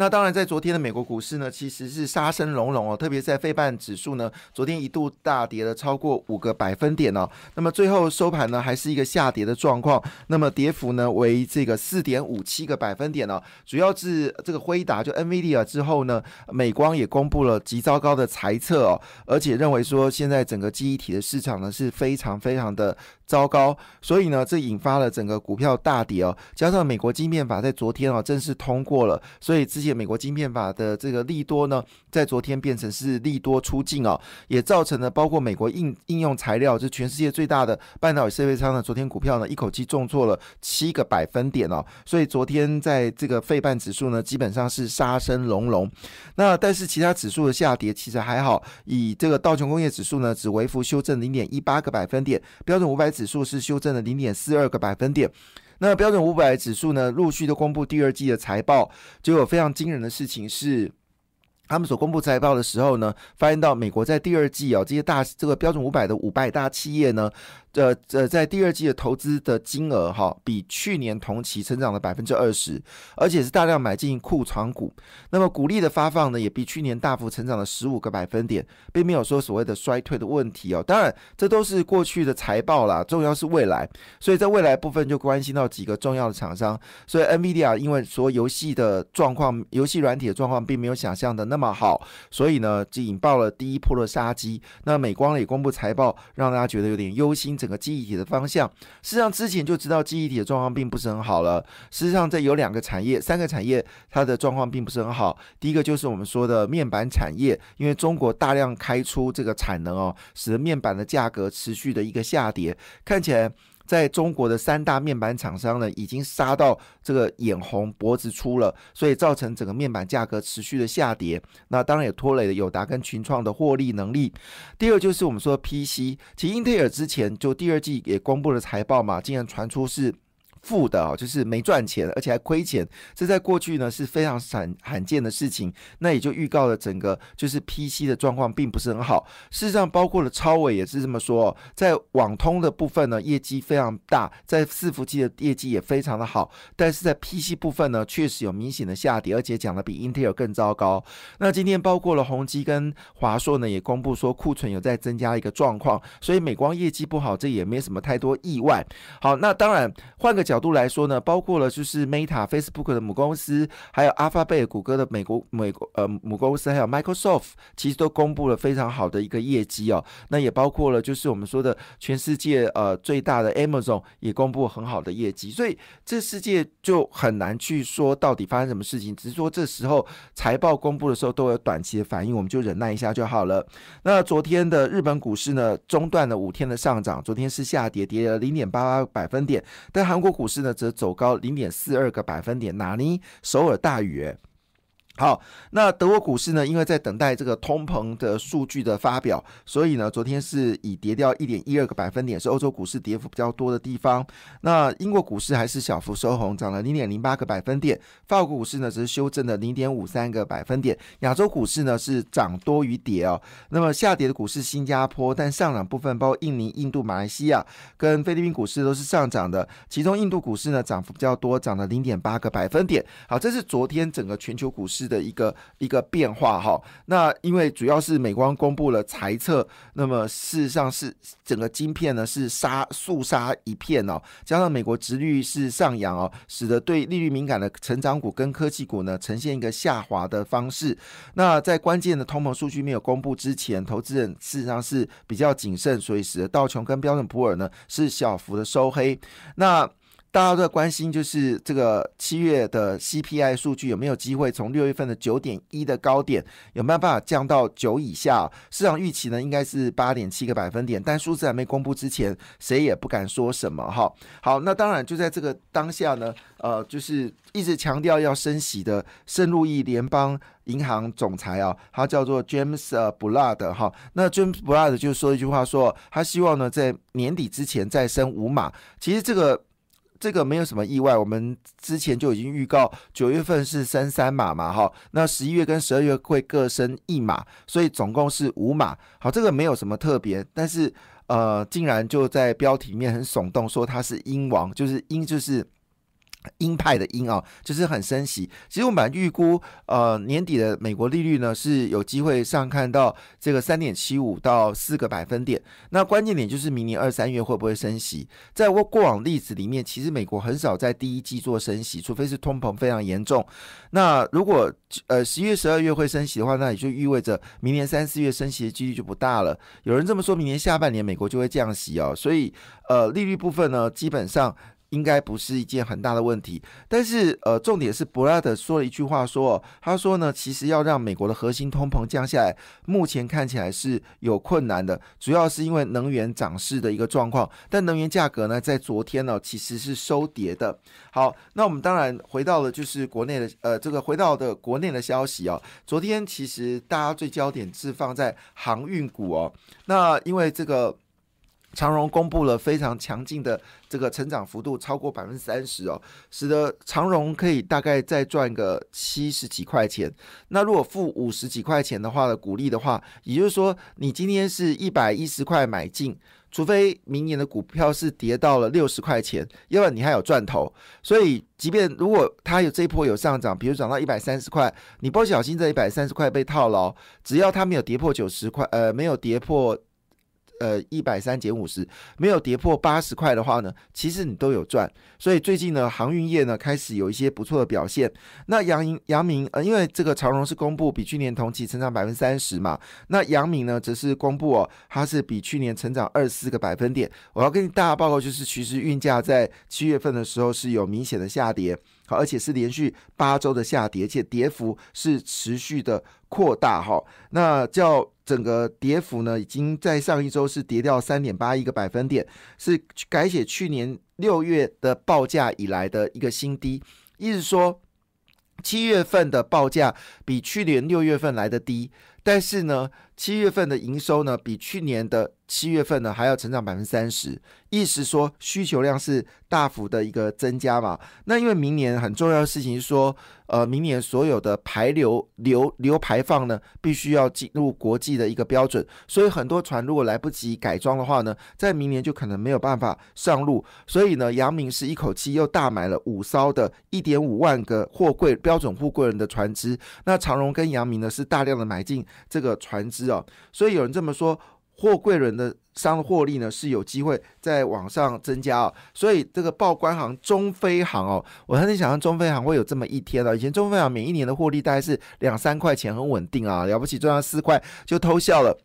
那当然，在昨天的美国股市呢，其实是杀声隆隆哦，特别在费半指数呢，昨天一度大跌了超过五个百分点哦。那么最后收盘呢，还是一个下跌的状况，那么跌幅呢为这个四点五七个百分点哦。主要是这个辉达就 NVIDIA 之后呢，美光也公布了极糟糕的财测哦，而且认为说现在整个记忆体的市场呢是非常非常的。糟糕，所以呢，这引发了整个股票大跌哦。加上美国晶片法在昨天啊正式通过了，所以之前美国晶片法的这个利多呢，在昨天变成是利多出尽哦，也造成了包括美国应应用材料，就全世界最大的半导体设备商呢，昨天股票呢一口气重挫了七个百分点哦。所以昨天在这个费半指数呢，基本上是杀声隆隆。那但是其他指数的下跌其实还好，以这个道琼工业指数呢，只微幅修正零点一八个百分点，标准五百指。指数是修正了零点四二个百分点，那标准五百指数呢，陆续都公布第二季的财报，就有非常惊人的事情是，他们所公布财报的时候呢，发现到美国在第二季哦，这些大这个标准五百的五百大企业呢。呃呃，在第二季的投资的金额哈，比去年同期成长了百分之二十，而且是大量买进库藏股。那么股利的发放呢，也比去年大幅成长了十五个百分点，并没有说所谓的衰退的问题哦。当然，这都是过去的财报啦，重要是未来。所以在未来部分就关心到几个重要的厂商。所以 NVIDIA 因为说游戏的状况，游戏软体的状况并没有想象的那么好，所以呢，就引爆了第一波的杀机。那美光呢也公布财报，让大家觉得有点忧心。整个记忆体的方向，事实上之前就知道记忆体的状况并不是很好了。事实上，这有两个产业、三个产业，它的状况并不是很好。第一个就是我们说的面板产业，因为中国大量开出这个产能哦，使得面板的价格持续的一个下跌，看起来。在中国的三大面板厂商呢，已经杀到这个眼红脖子粗了，所以造成整个面板价格持续的下跌。那当然也拖累了友达跟群创的获利能力。第二就是我们说 PC，其实英特尔之前就第二季也公布了财报嘛，竟然传出是。负的哦，就是没赚钱，而且还亏钱，这在过去呢是非常罕罕见的事情。那也就预告了整个就是 PC 的状况并不是很好。事实上，包括了超伟也是这么说，在网通的部分呢，业绩非常大，在伺服器的业绩也非常的好，但是在 PC 部分呢，确实有明显的下跌，而且讲的比英特尔更糟糕。那今天包括了宏基跟华硕呢，也公布说库存有在增加一个状况，所以美光业绩不好，这也没什么太多意外。好，那当然换个。角度来说呢，包括了就是 Meta、Facebook 的母公司，还有 Alphabet、谷歌的美国美国呃母公司，还有 Microsoft，其实都公布了非常好的一个业绩哦。那也包括了就是我们说的全世界呃最大的 Amazon 也公布很好的业绩，所以这世界就很难去说到底发生什么事情。只是说这时候财报公布的时候都有短期的反应，我们就忍耐一下就好了。那昨天的日本股市呢，中断了五天的上涨，昨天是下跌，跌了零点八八百分点，但韩国。股市呢则走高零点四二个百分点，纳尼首尔大雨。好，那德国股市呢？因为在等待这个通膨的数据的发表，所以呢，昨天是以跌掉一点一二个百分点，是欧洲股市跌幅比较多的地方。那英国股市还是小幅收红，涨了零点零八个百分点。法国股市呢，则是修正了零点五三个百分点。亚洲股市呢是涨多于跌哦。那么下跌的股市新加坡，但上涨部分包括印尼、印度、马来西亚跟菲律宾股市都是上涨的。其中印度股市呢涨幅比较多，涨了零点八个百分点。好，这是昨天整个全球股市。的一个一个变化哈，那因为主要是美光公布了财测，那么事实上是整个晶片呢是杀肃杀一片哦，加上美国殖率是上扬哦，使得对利率敏感的成长股跟科技股呢呈现一个下滑的方式。那在关键的通膨数据没有公布之前，投资人事实上是比较谨慎，所以使得道琼跟标准普尔呢是小幅的收黑。那大家都在关心，就是这个七月的 CPI 数据有没有机会从六月份的九点一的高点，有没有办法降到九以下？市场预期呢，应该是八点七个百分点，但数字还没公布之前，谁也不敢说什么哈。好，那当然就在这个当下呢，呃，就是一直强调要升息的圣路易联邦银行总裁啊，他叫做 James Blood 哈。那 James Blood 就说一句话，说他希望呢在年底之前再升五码。其实这个。这个没有什么意外，我们之前就已经预告九月份是升三码嘛，哈，那十一月跟十二月会各升一码，所以总共是五码。好，这个没有什么特别，但是呃，竟然就在标题里面很耸动，说它是鹰王，就是鹰就是。鹰派的鹰啊，就是很升息。其实我们预估，呃，年底的美国利率呢是有机会上看到这个三点七五到四个百分点。那关键点就是明年二三月会不会升息？在我过往例子里面，其实美国很少在第一季做升息，除非是通膨非常严重。那如果呃十一月、十二月会升息的话，那也就意味着明年三四月升息的几率就不大了。有人这么说，明年下半年美国就会降息哦。所以呃，利率部分呢，基本上。应该不是一件很大的问题，但是呃，重点是博拉德说了一句话，说他说呢，其实要让美国的核心通膨降下来，目前看起来是有困难的，主要是因为能源涨势的一个状况。但能源价格呢，在昨天呢，其实是收跌的。好，那我们当然回到了就是国内的呃，这个回到的国内的消息啊，昨天其实大家最焦点是放在航运股哦，那因为这个。长荣公布了非常强劲的这个成长幅度，超过百分之三十哦，使得长荣可以大概再赚个七十几块钱。那如果付五十几块钱的话的股利的话，也就是说，你今天是一百一十块买进，除非明年的股票是跌到了六十块钱，要不然你还有赚头。所以，即便如果它有这一波有上涨，比如涨到一百三十块，你不小心这一百三十块被套牢，只要它没有跌破九十块，呃，没有跌破。呃，一百三减五十，没有跌破八十块的话呢，其实你都有赚。所以最近呢，航运业呢开始有一些不错的表现。那杨明阳明呃，因为这个长荣是公布比去年同期成长百分之三十嘛，那杨明呢则是公布哦，它是比去年成长二十四个百分点。我要跟大家报告就是，其实运价在七月份的时候是有明显的下跌，好，而且是连续八周的下跌，且跌幅是持续的扩大哈。那叫。整个跌幅呢，已经在上一周是跌掉三点八一个百分点，是改写去年六月的报价以来的一个新低。意思说，七月份的报价比去年六月份来的低，但是呢，七月份的营收呢，比去年的。七月份呢还要成长百分之三十，意思说需求量是大幅的一个增加嘛？那因为明年很重要的事情是说，呃，明年所有的排流流流排放呢，必须要进入国际的一个标准，所以很多船如果来不及改装的话呢，在明年就可能没有办法上路。所以呢，阳明是一口气又大买了五艘的一点五万个货柜标准货柜人的船只。那长荣跟阳明呢是大量的买进这个船只哦，所以有人这么说。货柜轮的商获利呢是有机会在往上增加哦，所以这个报关行中飞行哦，我很难想象中飞行会有这么一天了。以前中飞行每一年的获利大概是两三块钱，很稳定啊，了不起赚到四块就偷笑了。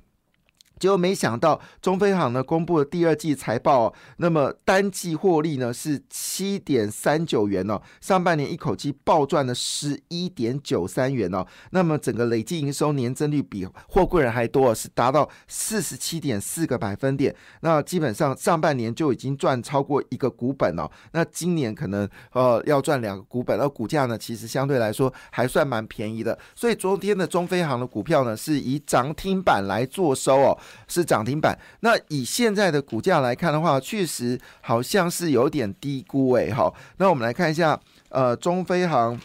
结果没想到，中飞航呢公布了第二季财报，那么单季获利呢是七点三九元哦，上半年一口气暴赚了十一点九三元哦，那么整个累计营收年增率比货柜人还多，是达到四十七点四个百分点。那基本上上半年就已经赚超过一个股本哦，那今年可能呃要赚两个股本，而股价呢其实相对来说还算蛮便宜的，所以昨天的中飞航的股票呢是以涨停板来做收哦。是涨停板。那以现在的股价来看的话，确实好像是有点低估诶。好，那我们来看一下，呃，中飞航，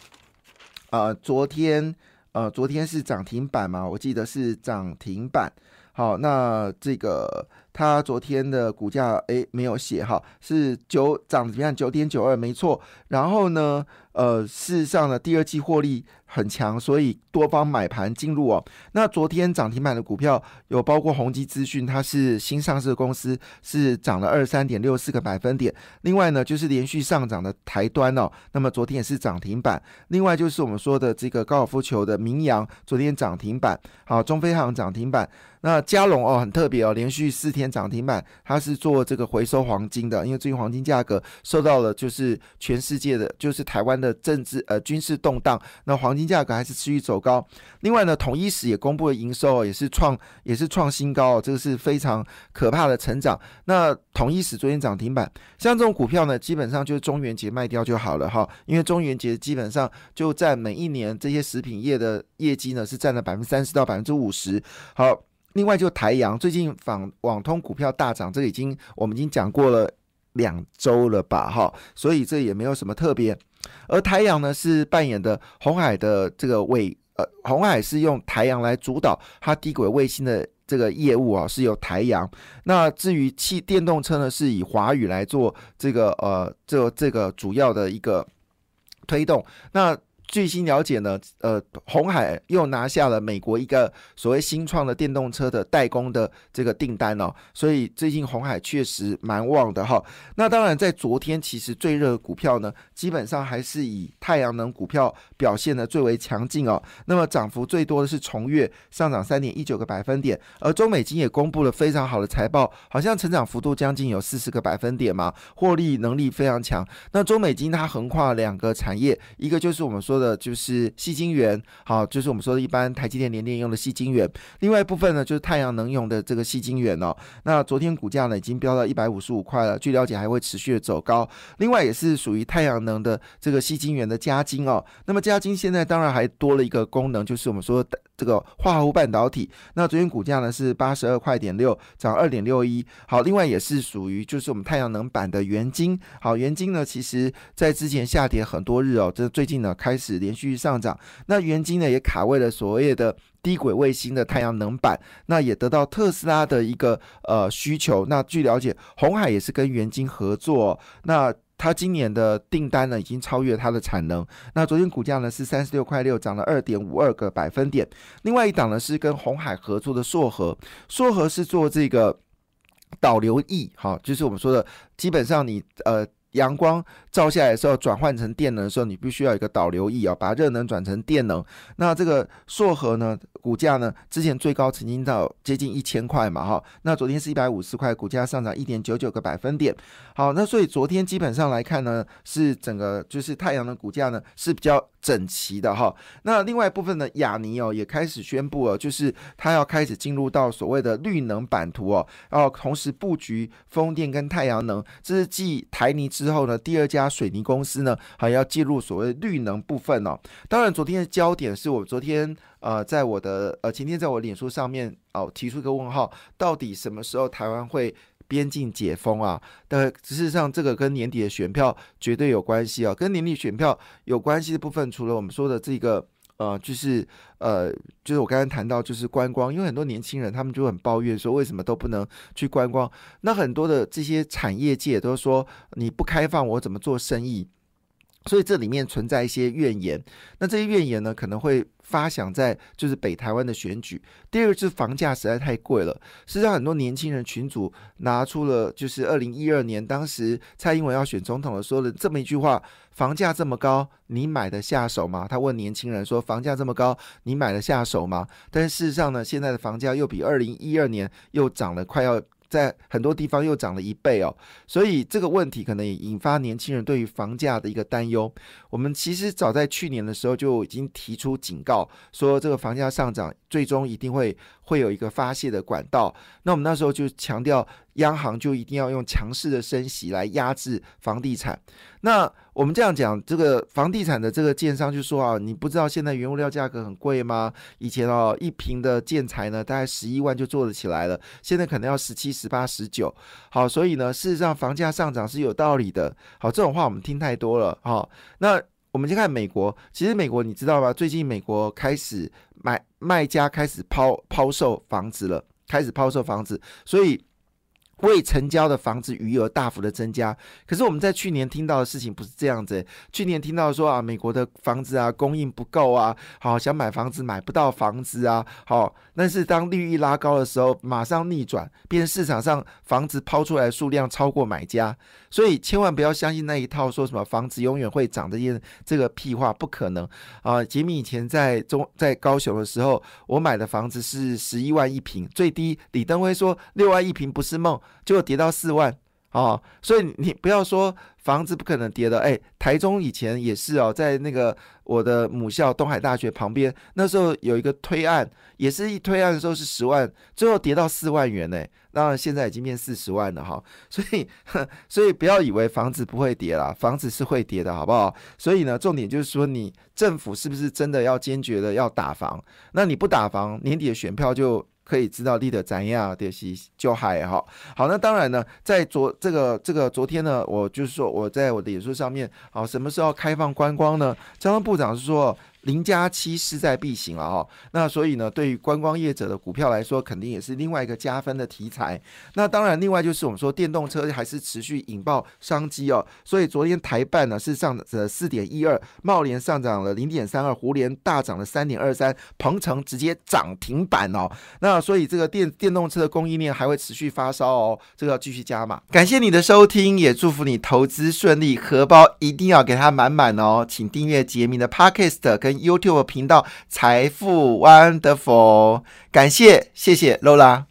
呃，昨天，呃，昨天是涨停板嘛？我记得是涨停板。好，那这个它昨天的股价诶没有写哈，是九涨怎么样九点九二，没错。然后呢，呃，事实上呢，第二季获利。很强，所以多方买盘进入哦。那昨天涨停板的股票有包括宏基资讯，它是新上市的公司，是涨了二十三点六四个百分点。另外呢，就是连续上涨的台端哦，那么昨天也是涨停板。另外就是我们说的这个高尔夫球的名扬，昨天涨停板。好，中飞航涨停板。那嘉龙哦，很特别哦，连续四天涨停板。它是做这个回收黄金的，因为最近黄金价格受到了就是全世界的，就是台湾的政治呃军事动荡，那黄金。价格还是持续走高。另外呢，统一史也公布了营收，也是创也是创新高，这个是非常可怕的成长。那统一史昨天涨停板，像这种股票呢，基本上就是中元节卖掉就好了哈，因为中元节基本上就在每一年这些食品业的业绩呢，是占了百分之三十到百分之五十。好，另外就台阳最近访网通股票大涨，这已经我们已经讲过了。两周了吧，哈，所以这也没有什么特别。而台阳呢是扮演的红海的这个卫，呃，红海是用台阳来主导它低轨卫星的这个业务啊，是由台阳。那至于汽电动车呢，是以华宇来做这个呃，这这个主要的一个推动。那最新了解呢，呃，红海又拿下了美国一个所谓新创的电动车的代工的这个订单哦，所以最近红海确实蛮旺的哈。那当然，在昨天其实最热的股票呢，基本上还是以太阳能股票表现的最为强劲哦。那么涨幅最多的是重越，上涨三点一九个百分点，而中美金也公布了非常好的财报，好像成长幅度将近有四十个百分点嘛，获利能力非常强。那中美金它横跨两个产业，一个就是我们说。的就是细晶圆，好，就是我们说的一般台积电、联电用的细晶圆。另外一部分呢，就是太阳能用的这个细晶圆哦。那昨天股价呢已经飙到一百五十五块了，据了解还会持续的走高。另外也是属于太阳能的这个细晶圆的加晶哦。那么加晶现在当然还多了一个功能，就是我们说的这个化合物半导体。那昨天股价呢是八十二块点六，涨二点六一。好，另外也是属于就是我们太阳能板的原晶。好，原晶呢其实在之前下跌很多日哦，这最近呢开始。连续上涨，那元晶呢也卡位了所谓的低轨卫星的太阳能板，那也得到特斯拉的一个呃需求。那据了解，红海也是跟元晶合作，那它今年的订单呢已经超越它的产能。那昨天股价呢是三十六块六，涨了二点五二个百分点。另外一档呢是跟红海合作的硕和，硕和是做这个导流翼，好，就是我们说的，基本上你呃。阳光照下来的时候，转换成电能的时候，你必须要有一个导流翼啊，把热能转成电能。那这个硕和呢，股价呢，之前最高曾经到接近一千块嘛，哈。那昨天是一百五十块，股价上涨一点九九个百分点。好，那所以昨天基本上来看呢，是整个就是太阳的股价呢是比较。整齐的哈，那另外一部分呢，亚尼哦也开始宣布了，就是它要开始进入到所谓的绿能版图哦，然后同时布局风电跟太阳能，这是继台泥之后呢第二家家水泥公司呢，还要进入所谓绿能部分哦。当然，昨天的焦点是我昨天呃在我的呃前天在我脸书上面哦提出一个问号，到底什么时候台湾会？边境解封啊，但事实上这个跟年底的选票绝对有关系啊。跟年底选票有关系的部分，除了我们说的这个呃，就是呃，就是我刚刚谈到就是观光，因为很多年轻人他们就很抱怨说，为什么都不能去观光？那很多的这些产业界都说，你不开放，我怎么做生意？所以这里面存在一些怨言，那这些怨言呢，可能会发响在就是北台湾的选举。第二个是房价实在太贵了，实际上很多年轻人群组拿出了就是二零一二年当时蔡英文要选总统的说的这么一句话：房价这么高，你买得下手吗？他问年轻人说：房价这么高，你买得下手吗？但是事实上呢，现在的房价又比二零一二年又涨了快要。在很多地方又涨了一倍哦，所以这个问题可能也引发年轻人对于房价的一个担忧。我们其实早在去年的时候就已经提出警告，说这个房价上涨最终一定会会有一个发泄的管道。那我们那时候就强调。央行就一定要用强势的升息来压制房地产。那我们这样讲，这个房地产的这个建商就说啊，你不知道现在原物料价格很贵吗？以前哦，一平的建材呢，大概十一万就做得起来了，现在可能要十七、十八、十九。好，所以呢，事实上房价上涨是有道理的。好，这种话我们听太多了。好，那我们先看美国，其实美国你知道吗？最近美国开始买卖家开始抛抛售房子了，开始抛售房子，所以。未成交的房子余额大幅的增加，可是我们在去年听到的事情不是这样子。去年听到说啊，美国的房子啊供应不够啊，好想买房子买不到房子啊，好，但是当利率拉高的时候，马上逆转，变成市场上房子抛出来数量超过买家，所以千万不要相信那一套说什么房子永远会涨这些这个屁话，不可能啊！杰米以前在中在高雄的时候，我买的房子是十一万一平，最低李登辉说六万一平不是梦。就跌到四万啊，所以你不要说房子不可能跌的，哎，台中以前也是哦，在那个我的母校东海大学旁边，那时候有一个推案，也是一推案的时候是十万，最后跌到四万元呢，那现在已经变四十万了哈，所以 所以不要以为房子不会跌啦，房子是会跌的，好不好？所以呢，重点就是说，你政府是不是真的要坚决的要打房？那你不打房，年底的选票就。可以知道立的怎样的是就还好。好，那当然呢，在昨这个这个昨天呢，我就是说我在我的演说上面，好，什么时候开放观光呢？交通部长是说。零加七势在必行了哈，那所以呢，对于观光业者的股票来说，肯定也是另外一个加分的题材。那当然，另外就是我们说电动车还是持续引爆商机哦。所以昨天台办呢是上呃四点一二，茂联上涨了零点三二，湖联大涨了三点二三，鹏程直接涨停板哦。那所以这个电电动车的供应链还会持续发烧哦，这个要继续加码。感谢你的收听，也祝福你投资顺利，荷包一定要给它满满哦。请订阅杰明的 Podcast YouTube 频道财富 Wonderful，感谢谢谢 Lola。